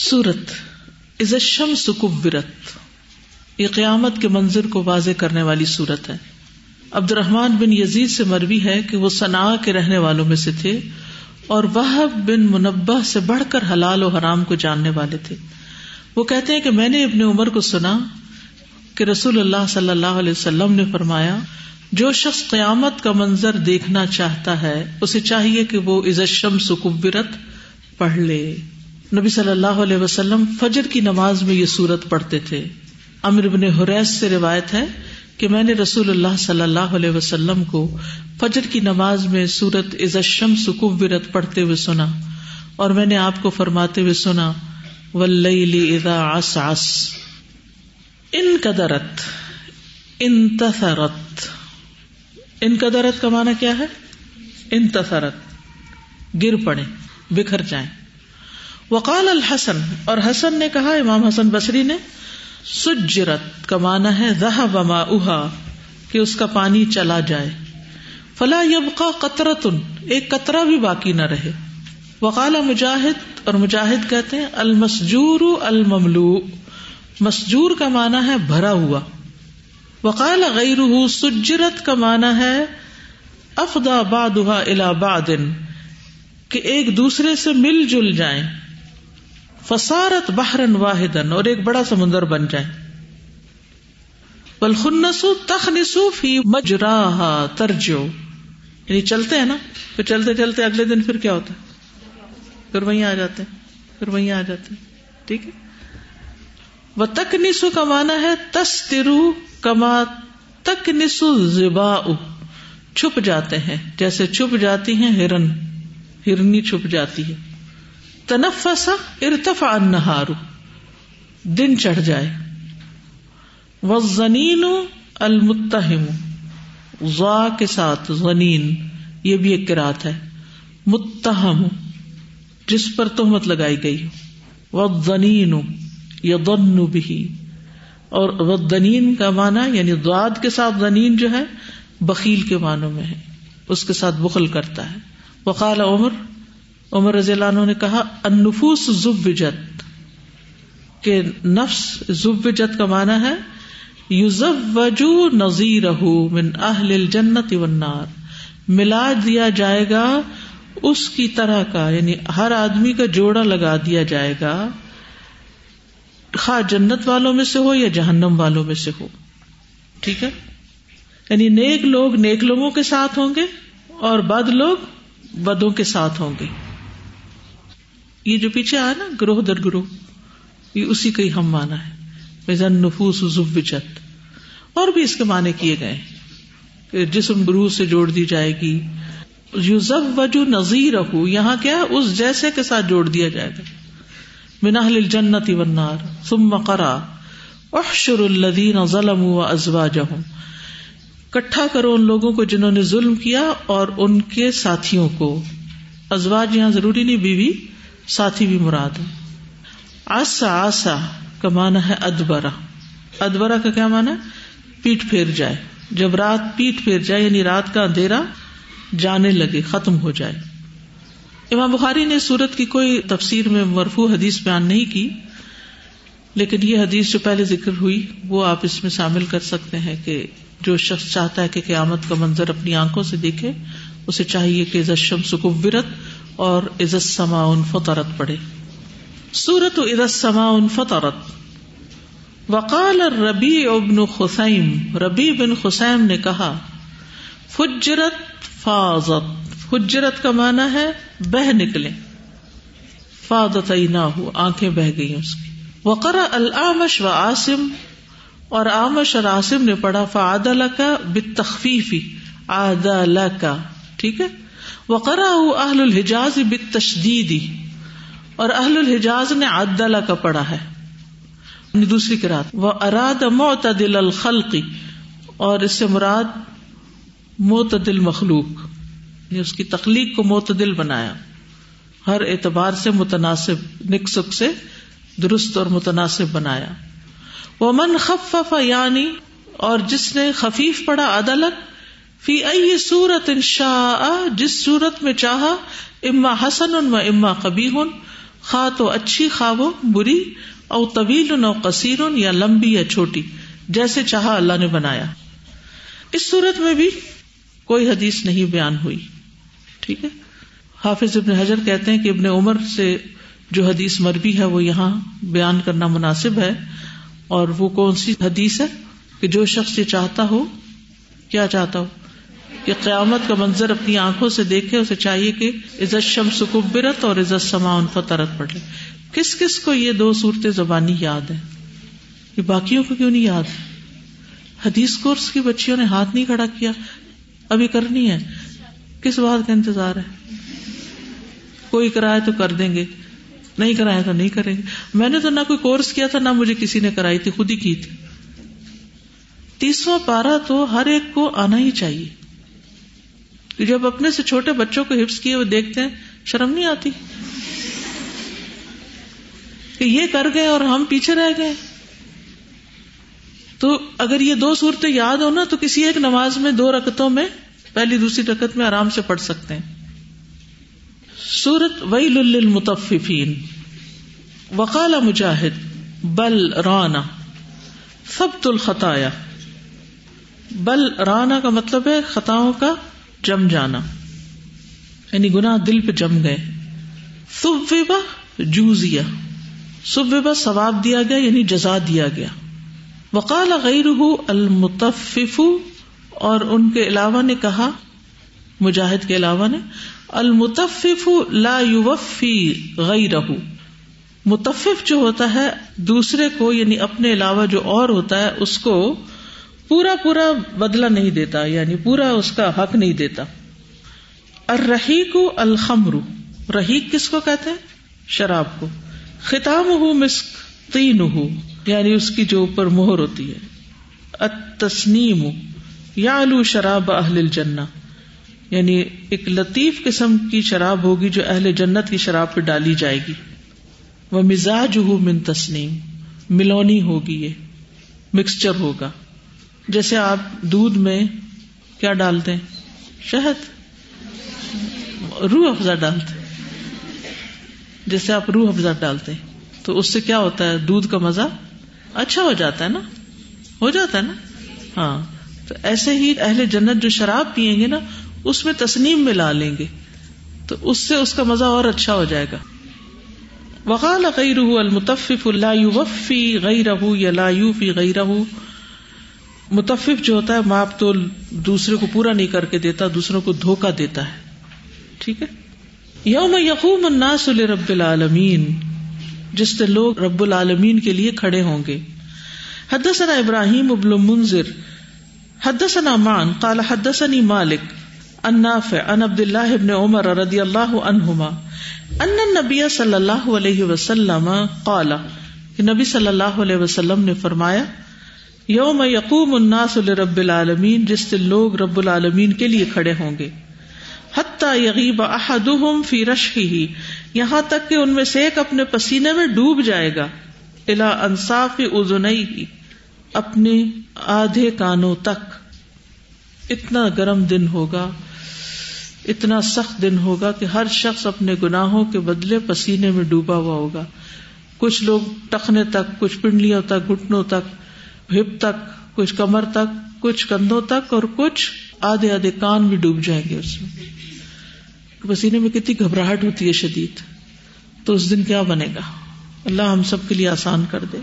سورت از شم سکبرت یہ قیامت کے منظر کو واضح کرنے والی سورت ہے۔ عبد الرحمان بن یزید سے مربی ہے کہ وہ سنا کے رہنے والوں میں سے تھے اور وہ بن منبع سے بڑھ کر حلال و حرام کو جاننے والے تھے۔ وہ کہتے ہیں کہ میں نے ابن عمر کو سنا کہ رسول اللہ صلی اللہ علیہ وسلم نے فرمایا، جو شخص قیامت کا منظر دیکھنا چاہتا ہے، اسے چاہیے کہ وہ عزشم سکبرت پڑھ لے۔ نبی صلی اللہ علیہ وسلم فجر کی نماز میں یہ سورت پڑھتے تھے۔ امر ابن حریث سے روایت ہے کہ میں نے رسول اللہ صلی اللہ علیہ وسلم کو فجر کی نماز میں سورت عزشم سکوبرت پڑھتے ہوئے سنا اور میں نے آپ کو فرماتے ہوئے سنا ولیلی اذا عسعس۔ ان قدرت انتصرت ان قدرت کا معنی کیا ہے؟ انتصرت گر پڑے، بکھر جائیں۔ وقال الحسن، اور حسن نے کہا، امام حسن بصری نے، سجرت، کا مانا ہے اہا کہ اس کا پانی چلا جائے۔ فلا یبقا قطرتن، ایک قطرہ بھی باقی نہ رہے۔ وقال مجاہد، اور مجاہد کہتے ہیں، المسجور المملو مسجور کا مانا ہے، بھرا ہوا۔ وقال غیر سجرت کا مانا ہے افدا بادہ الا بادن کہ ایک دوسرے سے مل جل جائیں۔ فسارت بحرن واحد اور ایک بڑا سمندر بن جائے۔ بلخنسو تخنسو فی مجرا ترجو یعنی چلتے ہیں نا، پھر چلتے چلتے اگلے دن پھر کیا ہوتا ہے؟ پھر وہیں آ جاتے ہیں، پھر وہیں آ جاتے ہیں۔ ٹھیک ہے؟ وہ تک نسو کا مانا ہے تس ترو کما تک نسو زبا چھپ جاتے ہیں، جیسے چھپ جاتی ہیں ہرن، ہرنی چھپ جاتی ہے۔ تنفسا ارتفا نہارو دن چڑھ جائے۔ وہ زنین المتہم ضا کے ساتھ زنین، یہ بھی ایک کراط ہے۔ متہم، جس پر تہمت لگائی گئی۔ وہ یا دن بھی اور وہ کا مانا یعنی دعد کے ساتھ زنین جو ہے بکیل کے معنوں میں ہے۔ اس کے ساتھ بخل کرتا ہے۔ وقال عمر عمر رضی اللہ عنہ نے کہا انفوس زب جت کہ نفس زب کا مانا ہے یوزب وجو نذیر من اہل جنت ونار ملا دیا جائے گا اس کی طرح کا یعنی ہر آدمی کا جوڑا لگا دیا جائے گا، خواہ جنت والوں میں سے ہو یا جہنم والوں میں سے ہو۔ ٹھیک ہے؟ یعنی نیک لوگ نیک لوگوں کے ساتھ ہوں گے اور بد لوگ بدوں کے ساتھ ہوں گے۔ یہ جو پیچھے آیا نا، گروہ در گروہ، یہ اسی کا ہی ہم مانا ہے۔ نفوس جت اور بھی اس کے معنی کیے گئے کہ جسم گروہ سے جوڑ دی جائے گی۔ یوزب وجو نذیر یہاں کیا اس جیسے کے ساتھ جوڑ دیا جائے گا۔ مناہل جنت ونار ثم قرا احشر الذین ظلموا وازواجهم کٹھا کرو ان لوگوں کو جنہوں نے ظلم کیا اور ان کے ساتھیوں کو۔ ازواج یہاں ضروری نہیں، بیوی ساتھی بھی مراد ہے۔ آسا آسا کا مانا ہے ادبرا۔ ادبرا کا کیا مانا پیٹ پھیر جائے۔ جب رات پیٹ پھیر جائے یعنی رات کا اندھیرا جانے لگے، ختم ہو جائے۔ امام بخاری نے سورت کی کوئی تفسیر میں مرفو حدیث بیان نہیں کی، لیکن یہ حدیث جو پہلے ذکر ہوئی، وہ آپ اس میں شامل کر سکتے ہیں کہ جو شخص چاہتا ہے کہ قیامت کا منظر اپنی آنکھوں سے دیکھے، اسے چاہیے کہ زشم سکبرت اور عزت سما ان فطرت پڑے سورت عزت سما ان فطرت وقال ربی ابن خسائم ربی بن خسائم نے کہا، فجرت فاضت۔ فجرت کا مانا ہے بہ نکلے۔ فادت نہ ہو آنکھیں بہ گئی اس کی۔ وقر العمش و آسم اور آمش اور آسم نے پڑھا فعد کا بتخفیفی آد کا ٹھیک ہے؟ وقرا اہل الحجاز بت تشدیدی اور اہل الحجاز نے عدل کا پڑھا ہے۔ یعنی دوسری کرات وہ اراد معتدل الخلقی اور اس سے مراد معتدل مخلوق یعنی اس کی تخلیق کو معتدل بنایا۔ ہر اعتبار سے متناسب نکسک سے درست اور متناسب بنایا۔ وہ من خف یعنی اور جس نے خفیف پڑا عدالت فی ائی سورت ان جس سورت میں چاہا، اما حسن و اما کبھی خواہ تو اچھی خواہ بری، او طویل نو کثیر یا لمبی یا چھوٹی، جیسے چاہا اللہ نے بنایا۔ اس صورت میں بھی کوئی حدیث نہیں بیان ہوئی۔ ٹھیک ہے؟ حافظ ابن حجر کہتے ہیں کہ ابن عمر سے جو حدیث مربی ہے، وہ یہاں بیان کرنا مناسب ہے۔ اور وہ کون سی حدیث ہے کہ جو شخص یہ چاہتا ہو، کیا چاہتا ہو؟ کہ قیامت کا منظر اپنی آنکھوں سے دیکھے اسے چاہیے کہ عزت شم سکبرت اور عزت سما ان فترت پڑھ لے کس کس کو یہ دو صورتیں زبانی یاد ہے یہ باقیوں کو کیوں نہیں یاد؟ حدیث کورس کی بچیوں نے ہاتھ نہیں کھڑا کیا۔ ابھی کرنی ہے۔ کس بات کا انتظار ہے؟ کوئی کرائے تو کر دیں گے۔ نہیں کرائے تو نہیں کریں گے۔ میں نے تو نہ کوئی کورس کیا تھا، نہ مجھے کسی نے کرائی تھی، خود ہی کی تھی۔ تیسواں پارا تو ہر ایک کو آنا ہی چاہیے۔ جب اپنے سے چھوٹے بچوں کو حفظ کیے وہ دیکھتے ہیں، شرم نہیں آتی؟ کہ یہ کر گئے اور ہم پیچھے رہ گئے۔ تو اگر یہ دو صورتیں یاد ہو نا، تو کسی ایک نماز میں دو رکتوں میں پہلی دوسری رکت میں آرام سے پڑھ سکتے ہیں۔ سورت وئی للمتففین وقال مجاہد، بل رانا سب الخطایا۔ بل رانا کا مطلب ہے خطاؤں کا جم جانا۔ یعنی گنا دل پہ جم گئے۔ سب جوزیا سب ثواب دیا گیا یعنی جزا دیا گیا۔ وقال غیر المتفف اور ان کے علاوہ نے کہا، مجاہد کے علاوہ نے المتفف لا یوفی غیر متفف جو ہوتا ہے، دوسرے کو یعنی اپنے علاوہ جو اور ہوتا ہے، اس کو پورا پورا بدلا نہیں دیتا یعنی پورا اس کا حق نہیں دیتا۔ الرحیق الخمر رحیق کس کو کہتے ہیں؟ شراب کو۔ خطام ہو مسک تین ہو یعنی اس کی جو اوپر مہر ہوتی ہے۔ تسنیم یا الو شراب اہل الجنہ۔ یعنی ایک لطیف قسم کی شراب ہوگی جو اہل جنت کی شراب پہ ڈالی جائے گی۔ وہ مزاج ہو من تسنیم، ملونی ہوگی یہ، مکسچر ہوگا۔ جیسے آپ دودھ میں کیا ڈالتے ہیں؟ شہد. روح افزا ڈالتے جیسے آپ روح افزا ڈالتے ہیں. تو اس سے کیا ہوتا ہے؟ دودھ کا مزہ اچھا ہو جاتا ہے نا؟ ہو جاتا ہے نا؟ ہاں. تو ایسے ہی اہل جنت جو شراب پیئیں گے نا، اس میں تسنیم ملا لیں گے. تو اس سے اس کا مزہ اور اچھا ہو جائے گا. وقال غیر المتفف اللہ وفی غیر یا لا فی غیر متفف جو ہوتا ہے ماپ تو دوسرے کو پورا نہیں کر کے دیتا، دوسروں کو دھوکا دیتا ہے۔ ٹھیک ہے؟ یوم یقوم الناس لرب العالمین۔ جس سے لوگ رب العالمین کے لیے کھڑے ہوں گے۔ حدثنا ابراہیم ابن منذر۔ حدثنا مان قال حدثني مالک۔ النافع عن عبد الله بن عمر رضی اللہ عنہما۔ ان النبی صلی اللہ علیہ وسلم قال۔ کہ نبی صلی اللہ علیہ وسلم نے فرمایا یوم یقوم الناس لرب العالمین، جس سے لوگ رب العالمین کے لیے کھڑے ہوں گے۔ حتی یغیب احدهم فی رشحه یہاں تک کہ ان میں سے ایک اپنے پسینے میں ڈوب جائے گا۔ الا انصاف اذنیہ، اپنے آدھے کانوں تک۔ اتنا گرم دن ہوگا، اتنا سخت دن ہوگا کہ ہر شخص اپنے گناہوں کے بدلے پسینے میں ڈوبا ہوا ہوگا۔ کچھ لوگ ٹخنے تک، کچھ پنڈلیوں تک گٹنوں تک ہپ تک، کچھ کمر تک، کچھ کندھوں تک اور کچھ آدھے آدھے کان بھی ڈوب جائیں گے اس میں۔ پسینے میں کتنی گھبراہٹ ہوتی ہے شدید۔ تو اس دن کیا بنے گا؟ اللہ ہم سب کے لیے آسان کر دے۔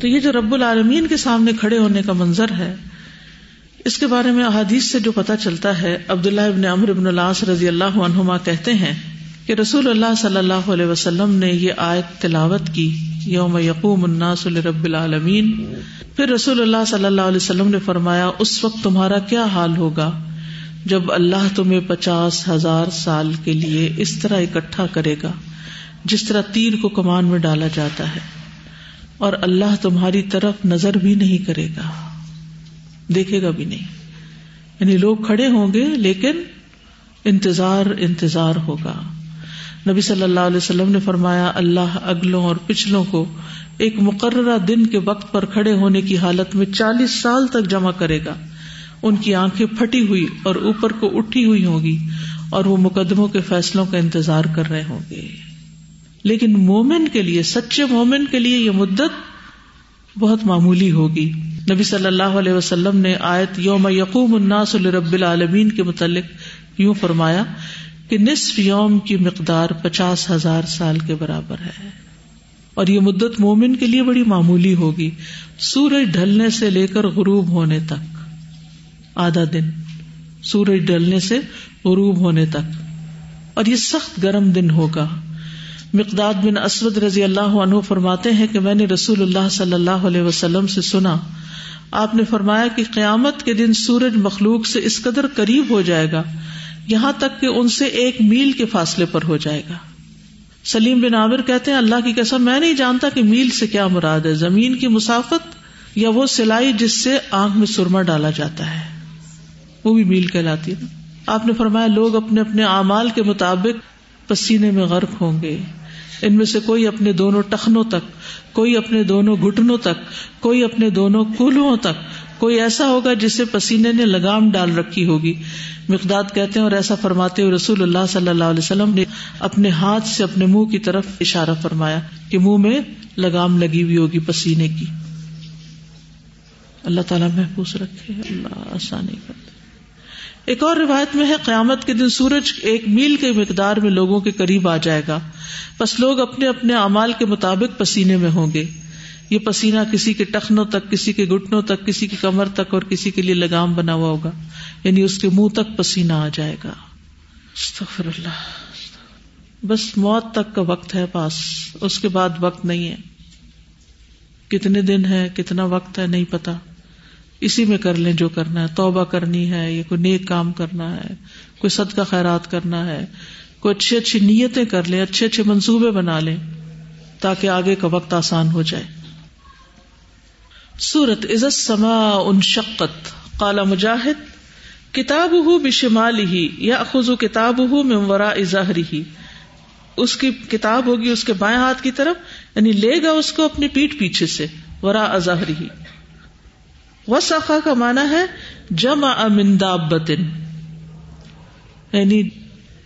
تو یہ جو رب العالمین کے سامنے کھڑے ہونے کا منظر ہے، اس کے بارے میں احادیث سے جو پتا چلتا ہے، عبداللہ ابن عمر ابن العاص رضی اللہ عنہما کہتے ہیں کہ رسول اللہ صلی اللہ علیہ وسلم نے یہ آیت تلاوت کی، یوم یقوم الناس لرب العالمین۔ پھر رسول اللہ صلی اللہ علیہ وسلم نے فرمایا، اس وقت تمہارا کیا حال ہوگا؟ جب اللہ تمہیں پچاس ہزار سال کے لیے اس طرح اکٹھا کرے گا، جس طرح تیر کو کمان میں ڈالا جاتا ہے۔ اور اللہ تمہاری طرف نظر بھی نہیں کرے گا۔ دیکھے گا بھی نہیں۔ یعنی لوگ کھڑے ہوں گے، لیکن انتظار انتظار ہوگا۔ نبی صلی اللہ علیہ وسلم نے فرمایا، اللہ اگلوں اور پچھلوں کو ایک مقررہ دن کے وقت پر کھڑے ہونے کی حالت میں چالیس سال تک جمع کرے گا۔ ان کی آنکھیں پھٹی ہوئی اور اوپر کو اٹھی ہوئی ہوگی اور وہ مقدموں کے فیصلوں کا انتظار کر رہے ہوں گے۔ لیکن مومن کے لیے، سچے مومن کے لیے یہ مدت بہت معمولی ہوگی۔ نبی صلی اللہ علیہ وسلم نے آیت یوم یقوم الناس رب العالمین کے متعلق یوں فرمایا کہ نصف یوم کی مقدار پچاس ہزار سال کے برابر ہے۔ اور یہ مدت مومن کے لیے بڑی معمولی ہوگی۔ سورج ڈھلنے سے لے کر غروب ہونے تک۔ آدھا دن۔ سورج ڈھلنے سے غروب ہونے تک۔ اور یہ سخت گرم دن ہوگا۔ مقداد بن اسود رضی اللہ عنہ فرماتے ہیں کہ میں نے رسول اللہ صلی اللہ علیہ وسلم سے سنا۔ آپ نے فرمایا کہ قیامت کے دن سورج مخلوق سے اس قدر قریب ہو جائے گا۔ یہاں تک کہ ان سے ایک میل کے فاصلے پر ہو جائے گا۔ سلیم بن عامر کہتے ہیں، اللہ کی قسم، میں نہیں جانتا کہ میل سے کیا مراد ہے۔ زمین کی مسافت یا وہ سلائی جس سے آنکھ میں سرما ڈالا جاتا ہے۔ وہ بھی میل کہلاتی ہے۔ آپ نے فرمایا، لوگ اپنے اپنے اعمال کے مطابق پسینے میں غرق ہوں گے۔ ان میں سے کوئی اپنے دونوں ٹخنوں تک، کوئی اپنے دونوں گٹنوں تک، کوئی اپنے دونوں کولوں تک، کوئی ایسا ہوگا جسے پسینے نے لگام ڈال رکھی ہوگی۔ مقداد کہتے ہیں اور ایسا فرماتے ہوئے رسول اللہ صلی اللہ علیہ وسلم نے اپنے ہاتھ سے اپنے منہ کی طرف اشارہ فرمایا کہ منہ میں لگام لگی ہوئی ہوگی پسینے کی۔ اللہ تعالیٰ محفوظ رکھے، اللہ آسانی کرتے ایک اور روایت میں ہے، قیامت کے دن سورج ایک میل کے مقدار میں لوگوں کے قریب آ جائے گا۔ بس لوگ اپنے اپنے اعمال کے مطابق پسینے میں ہوں گے۔ یہ پسینہ کسی کے ٹخنوں تک کسی کے گٹنوں تک کسی کی کمر تک اور کسی کے لیے لگام بنا ہوا ہوگا۔ یعنی اس کے منہ تک پسینہ آ جائے گا۔ اللہ۔ بس موت تک کا وقت ہے پاس۔ اس کے بعد وقت نہیں ہے۔ کتنے دن ہے کتنا وقت ہے نہیں پتا۔ اسی میں کر لیں جو کرنا ہے۔ توبہ کرنی ہے یا کوئی نیک کام کرنا ہے کوئی صدقہ خیرات کرنا ہے۔ کوئی اچھی اچھی نیتیں کر لیں اچھے اچھے منصوبے بنا لیں تاکہ آگے کا وقت آسان ہو جائے۔ سورت عزت سما ان شقت کالا مجاہد کتاب ہُو بشمال ہی یا خزو کتاب ہُو ممورا اظہری ہی اس کی کتاب ہوگی اس کے بائیں ہاتھ کی طرف یعنی لے گا اس کو اپنی پیٹ پیچھے سے ورا اظہری ہی وہ سخا کا مانا ہے، جمع امندابن یعنی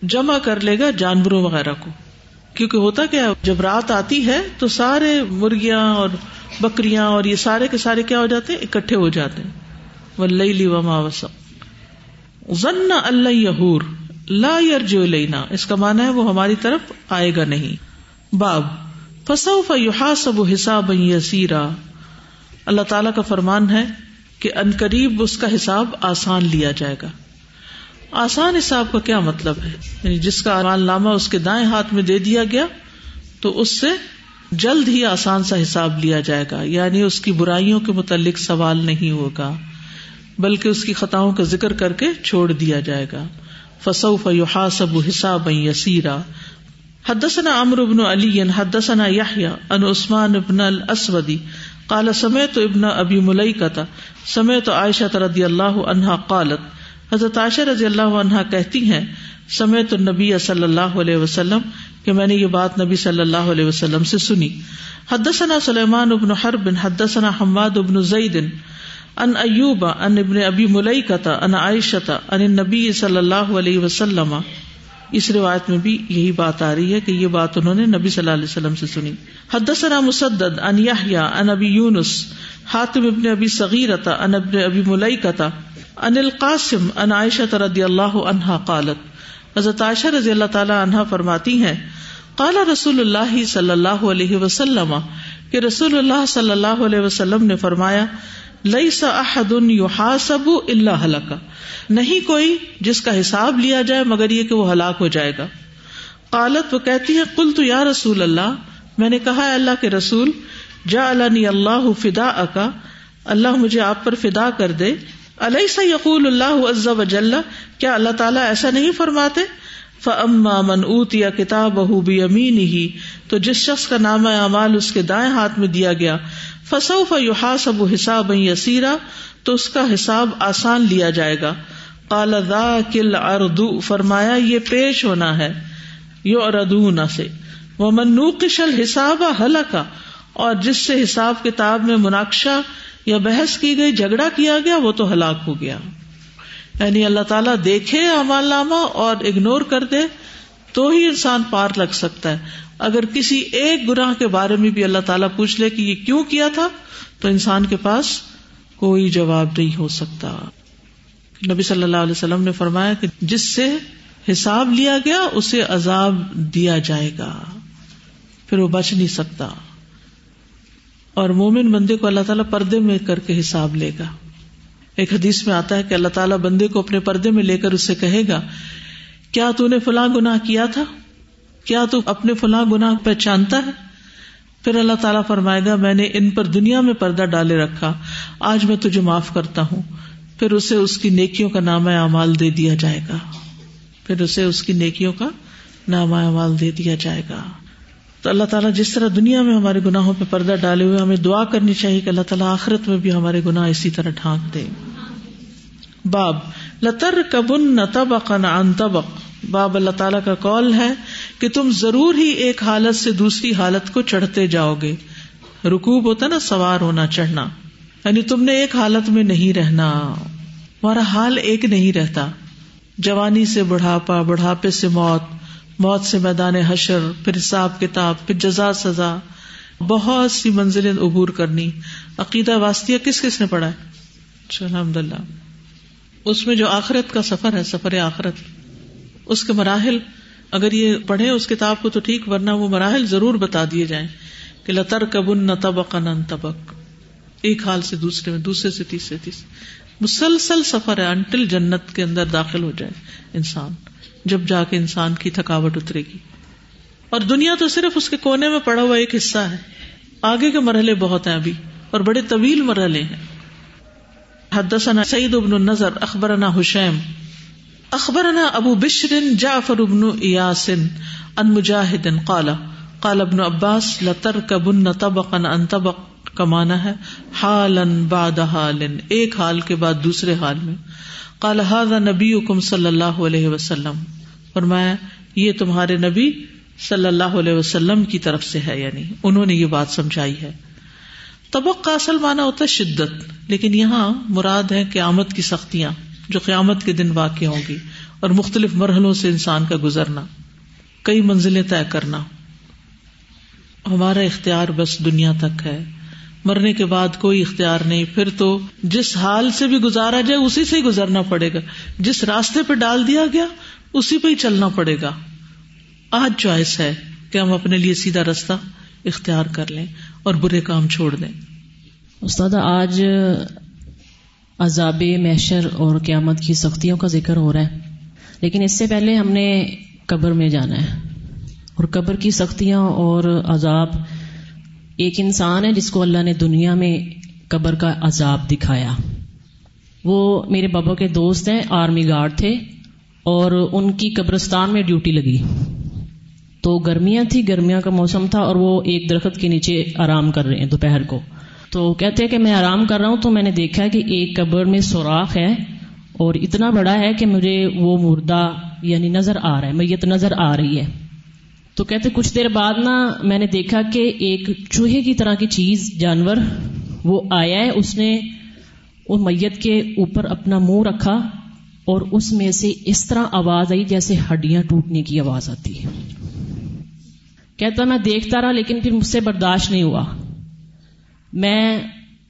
جمع کر لے گا جانوروں وغیرہ کو. کیونکہ ہوتا کیا جب رات آتی ہے تو سارے مرغیاں اور بکریاں اور یہ سارے کے سارے کیا ہو جاتے ہیں؟ اکٹھے ہو جاتے ہیں۔ ولی وما وسم ضن اللہ یہور لا یرجو لینا اس کا مانا ہے وہ ہماری طرف آئے گا نہیں۔ باب۔ فصوف یحاسب حساب یسیرا اللہ تعالی کا فرمان ہے کہ ان قریب اس کا حساب آسان لیا جائے گا۔ آسان حساب کا کیا مطلب ہے؟ یعنی جس کا نامہ اس کے دائیں ہاتھ میں دے دیا گیا، تو اس سے جلد ہی آسان سا حساب لیا جائے گا۔ یعنی اس کی برائیوں کے متعلق سوال نہیں ہوگا، بلکہ اس کی خطاؤں کا ذکر کر کے چھوڑ دیا جائے گا۔ فصوف یحاسب حساب یسیرا حدثنا عمرو بن علی، حدثنا یحییٰ ان عثمان ابن الاسودی قال، سمعت ابن ابی ملیکہ سمعت عائشہ رضی اللہ عنہا قالت۔ حضرت عائشہ رضی اللہ عنہا کہتی ہیں سمیت النبی صلی اللہ علیہ وسلم کہ میں نے یہ بات نبی صلی اللہ علیہ وسلم سے سنی۔ حدثنا سلیمان ابن حرب، حدثنا حماد ابن زید ان ایوب ان ابن ابی ملیکتا ان عائشتا ان النبی صلی اللہ علیہ وسلم۔ اس روایت میں بھی یہی بات آ رہی ہے کہ یہ بات انہوں نے نبی صلی اللہ علیہ وسلم سے سنی۔ حدثنا مسدد ان یحییٰ ان ابی یونس، حاتم ابن ابی صغیرتا ان ابن ابی ملیکتا ان القاسم ان عائشہ رضی اللہ عنہا قالت۔ حضرت عائشہ رضی اللہ تعالی عنہا فرماتی ہیں، قال رسول اللہ صلی اللہ علیہ وسلم، کہ رسول اللہ صلی اللہ علیہ وسلم نے فرمایا لئیس احد یحاسب الا ہلاکا نہیں کوئی جس کا حساب لیا جائے مگر یہ کہ وہ ہلاک ہو جائے گا۔ قالت، وہ کہتی ہے کل تو یا رسول اللہ، میں نے کہا اللہ کے رسول جا اللہ فدا اکا اللہ مجھے آپ پر فدا کر دے۔ علیہ سا یقول اللہ عز و جل کیا اللہ تعالیٰ ایسا نہیں فرماتے؟ فما من اوت یا کتاب بہو بھی امین ہی تو جس شخص کا نام اعمال اس کے دائیں ہاتھ میں دیا گیا فصوف یحاسب حساب یسیرا تو اس کا حساب آسان لیا جائے گا۔ قال ذا کل اردو فرمایا یہ پیش ہونا ہے یو اردو سے۔ وہ منوقش الحساب حلقہ اور جس سے حساب کتاب میں مناقشہ یا بحث کی گئی، جھگڑا کیا گیا، وہ تو ہلاک ہو گیا۔ یعنی اللہ تعالیٰ دیکھے امال نامہ اور اگنور کر دے، تو ہی انسان پار لگ سکتا ہے۔ اگر کسی ایک گناہ کے بارے میں بھی اللہ تعالیٰ پوچھ لے کہ یہ کیوں کیا تھا، تو انسان کے پاس کوئی جواب نہیں ہو سکتا۔ نبی صلی اللہ علیہ وسلم نے فرمایا کہ جس سے حساب لیا گیا، اسے عذاب دیا جائے گا۔ پھر وہ بچ نہیں سکتا۔ اور مومن بندے کو اللہ تعالیٰ پردے میں کر کے حساب لے گا۔ ایک حدیث میں آتا ہے کہ اللہ تعالیٰ بندے کو اپنے پردے میں لے کر اسے کہے گا، کیا تو نے فلاں گنا کیا تھا؟ کیا تو اپنے فلاں گنا پہچانتا ہے؟ پھر اللہ تعالیٰ فرمائے گا، میں نے ان پر دنیا میں پردہ ڈالے رکھا، آج میں تجھے معاف کرتا ہوں۔ پھر اسے اس کی نیکیوں کا نام اعمال دے دیا جائے گا۔ پھر اسے اس کی نیکیوں کا نام اعمال دے دیا جائے گا۔ تو اللہ تعالیٰ جس طرح دنیا میں ہمارے گناہوں پہ پردہ ڈالے ہوئے، ہمیں دعا کرنی چاہیے کہ اللہ تعالیٰ آخرت میں بھی ہمارے گناہ اسی طرح ڈھانک دے۔ باب لتر کبن نتبق عن طبق۔ باب اللہ تعالیٰ کا کال ہے کہ تم ضرور ہی ایک حالت سے دوسری حالت کو چڑھتے جاؤ گے۔ رکوب ہوتا نا، سوار ہونا، چڑھنا۔ یعنی تم نے ایک حالت میں نہیں رہنا ہمارا حال ایک نہیں رہتا۔ جوانی سے بڑھاپا، بڑھاپے سے موت موت سے میدان حشر، پھر حساب کتاب، پھر جزا، سزا۔ بہت سی منزلیں عبور کرنی۔ عقیدہ واسطیہ کس کس نے پڑھا ہے؟ اچھا، الحمد للہ اس میں جو آخرت کا سفر ہے، سفر آخرت۔ اس کے مراحل، اگر یہ پڑھے اس کتاب کو تو ٹھیک، ورنہ وہ مراحل ضرور بتا دیے جائیں کہ لتر کبن نہ تبق نن تبک ایک حال سے دوسرے میں، دوسرے سے تیسرے تیسرے۔ مسلسل سفر ہے انٹل جنت کے اندر داخل ہو جائے انسان، جب جا کے انسان کی تھکاوٹ اترے گی۔ اور دنیا تو صرف اس کے کونے میں پڑا ہوا ایک حصہ ہے۔ آگے کے مرحلے بہت ہیں ابھی، اور بڑے طویل مرحلے ہیں۔ حدثنا سعید ابن النظر اخبرنا حشیم. اخبرنا ابو بشر، جعفر ابن ایاس ان مجاہد قال قال ابن عباس، لترکبن طبقا ان طبق کمانا ہے حالن بعد حال، ایک حال کے بعد دوسرے حال میں. قال هذا نبیکم صلی اللہ علیہ وسلم. فرمایا، یہ تمہارے نبی صلی اللہ علیہ وسلم کی طرف سے ہے یعنی انہوں نے یہ بات سمجھائی ہے۔ طبق کا اصل مانا ہوتا ہے شدت، لیکن یہاں مراد ہے قیامت کی سختیاں، جو قیامت کے دن واقع ہوں گی اور مختلف مرحلوں سے انسان کا گزرنا، کئی منزلیں طے کرنا۔ ہمارا اختیار بس دنیا تک ہے۔ مرنے کے بعد کوئی اختیار نہیں، پھر تو جس حال سے بھی گزارا جائے، اسی سے ہی گزرنا پڑے گا۔ جس راستے پہ ڈال دیا گیا، اسی پہ ہی چلنا پڑے گا۔ آج چوائس ہے کہ ہم اپنے لیے سیدھا رستہ اختیار کر لیں۔ اور برے کام چھوڑ دیں۔ استاد، آج عذاب محشر اور قیامت کی سختیوں کا ذکر ہو رہا ہے، لیکن اس سے پہلے ہم نے قبر میں جانا ہے۔ اور قبر کی سختیاں اور عذاب ایک انسان ہے جس کو اللہ نے دنیا میں قبر کا عذاب دکھایا۔ وہ میرے بابا کے دوست ہیں، آرمی گارڈ تھے اور ان کی قبرستان میں ڈیوٹی لگی۔ تو گرمیاں تھی گرمیاں کا موسم تھا اور وہ ایک درخت کے نیچے آرام کر رہے ہیں دوپہر کو۔ تو کہتے ہیں کہ میں آرام کر رہا ہوں تو میں نے دیکھا کہ ایک قبر میں سوراخ ہے اور اتنا بڑا ہے کہ مجھے وہ مردہ یعنی نظر آ رہا ہے، میت نظر آ رہی ہے۔ تو کہتے کچھ دیر بعد نا میں نے دیکھا کہ ایک چوہے کی طرح کی چیز، جانور، وہ آیا ہے۔ اس نے وہ میت کے اوپر اپنا منہ رکھا اور اس میں سے اس طرح آواز آئی جیسے ہڈیاں ٹوٹنے کی آواز آتی ہے۔ کہتا میں دیکھتا رہا لیکن پھر مجھ سے برداشت نہیں ہوا. میں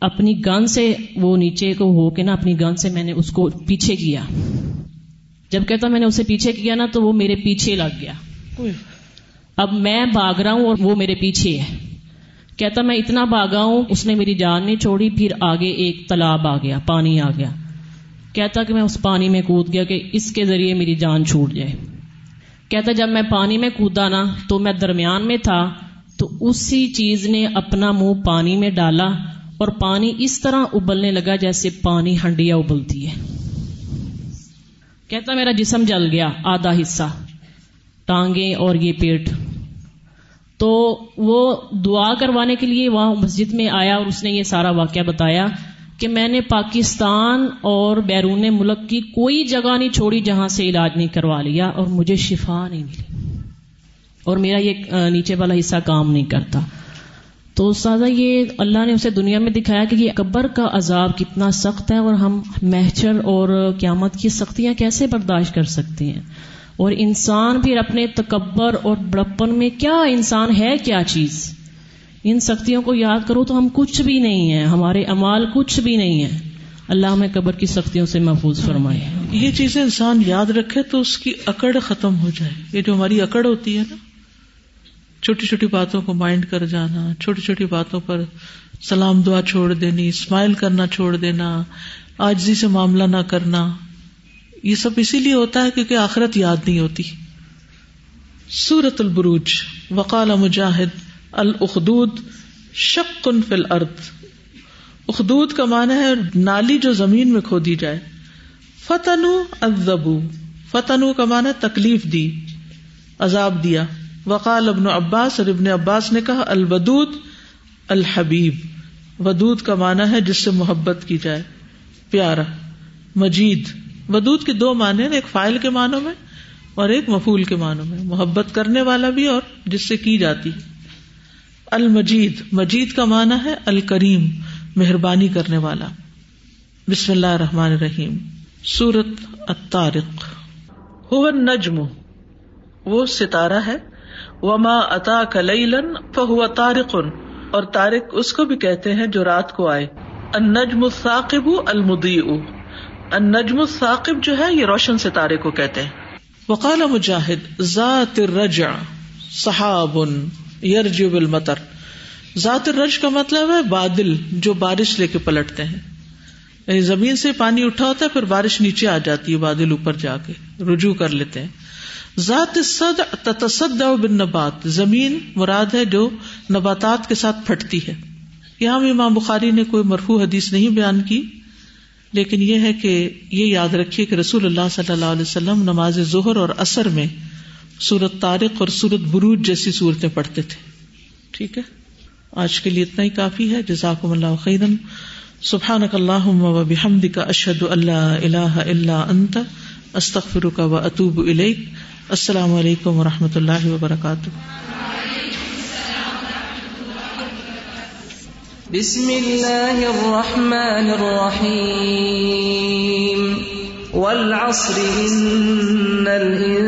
اپنی گن سے وہ نیچے کو ہو کے نا اپنی گن سے میں نے اس کو پیچھے کیا۔ جب کہتا میں نے اسے پیچھے کیا نا تو وہ میرے پیچھے لگ گیا۔ اب میں بھاگ رہا ہوں اور وہ میرے پیچھے ہے۔ کہتا میں اتنا بھاگا ہوں اس نے میری جان نہیں چھوڑی پھر آگے ایک تالاب آ گیا پانی آ گیا۔ کہتا کہ میں اس پانی میں کود گیا کہ اس کے ذریعے میری جان چھوٹ جائے۔ کہتا جب میں پانی میں کودا نا، تو میں درمیان میں تھا، تو اسی چیز نے اپنا منہ پانی میں ڈالا اور پانی اس طرح ابلنے لگا جیسے پانی ہنڈیا ابلتی ہے۔ کہتا میرا جسم جل گیا، آدھا حصہ، ٹانگیں اور یہ پیٹ۔ تو وہ دعا کروانے کے لیے وہاں مسجد میں آیا اور اس نے یہ سارا واقعہ بتایا۔ کہ میں نے پاکستان اور بیرون ملک کی کوئی جگہ نہیں چھوڑی جہاں سے علاج نہیں کروا لیا اور مجھے شفا نہیں ملی اور میرا یہ نیچے والا حصہ کام نہیں کرتا۔ تو سادہ یہ اللہ نے اسے دنیا میں دکھایا کہ یہ قبر کا عذاب کتنا سخت ہے اور ہم محچر اور قیامت کی سختیاں کیسے برداشت کر سکتے ہیں؟ اور انسان پھر اپنے تکبر اور بڑپن میں کیا انسان ہے کیا چیز؟ ان سختیوں کو یاد کرو تو ہم کچھ بھی نہیں ہیں، ہمارے امال کچھ بھی نہیں ہے اللہ ہمیں قبر کی سختیوں سے محفوظ فرمائے۔ یہ چیزیں انسان یاد رکھے تو اس کی اکڑ ختم ہو جائے۔ یہ جو ہماری اکڑ ہوتی ہے نا، چھوٹی چھوٹی باتوں کو مائنڈ کر جانا، چھوٹی چھوٹی باتوں پر سلام دعا چھوڑ دینی، اسمائل کرنا چھوڑ دینا، آجزی سے معاملہ نہ کرنا، یہ سب اسی لیے ہوتا ہے کیونکہ آخرت یاد نہیں ہوتی۔ سورت البروج، وقال مجاہد الخدود شکن فل ارد اخدود کا معنی ہے نالی جو زمین میں کھودی جائے۔ فتنو ادبو فتنو کا معنی تکلیف دی، عذاب دیا۔ وقال ابن عباس اور ابن عباس نے کہا البدود الحبیب۔ ودود کا معنی ہے جس سے محبت کی جائے، پیارا، مجید۔ ودود کے دو معنی ایک فائل کے معنوں میں اور ایک مفول کے معنوں میں۔ محبت کرنے والا بھی اور جس سے کی جاتی۔ المجید مجید کا معنی ہے الکریم مہربانی کرنے والا۔ بسم اللہ الرحمن الرحیم۔ سورت الطارق۔ ہو نجم وہ ستارہ ہے۔ وما اتا کلیلن فہو تارق اور تارق اس کو بھی کہتے ہیں جو رات کو آئے۔ النجم الثاقب المدیع النجم الثاقب جو ہے یہ روشن ستارے کو کہتے ہیں۔ وقال مجاہد ذات الرجع صحاب۔ یرجب المطر ذات الرج کا مطلب ہے بادل جو بارش لے کے پلٹتے ہیں۔ یعنی زمین سے پانی اٹھا ہوتا ہے، پھر بارش نیچے آ جاتی ہے بادل اوپر جا کے، رجوع کر لیتے ہیں۔ ذات صد تتصد بن نبات زمین مراد ہے جو نباتات کے ساتھ پھٹتی ہے۔ یہاں بھی امام بخاری نے کوئی مرفوع حدیث نہیں بیان کی، لیکن یہ ہے کہ یہ یاد رکھیے کہ رسول اللہ صلی اللہ علیہ وسلم نماز ظہر اور اثر میں سورت تارق اور سورت بروج جیسی صورتیں پڑھتے تھے۔ ٹھیک ہے؟ آج کے لیے اتنا ہی کافی ہے۔ جزاکم اللہ خیرن۔ سبحان اللہ و بحمد کا اشد اللہ اللہ اللہ انت استخر کا و اطوب السلام علیکم و رحمۃ اللہ وبرکاتہ۔ بسم اللہ الرحمن الرحیم۔ والعصر ان الانسان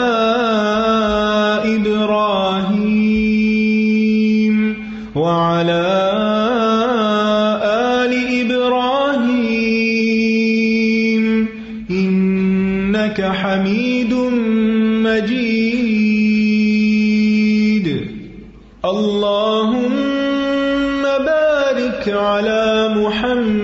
إنك حميد مجيد. اللهم بارك على محمد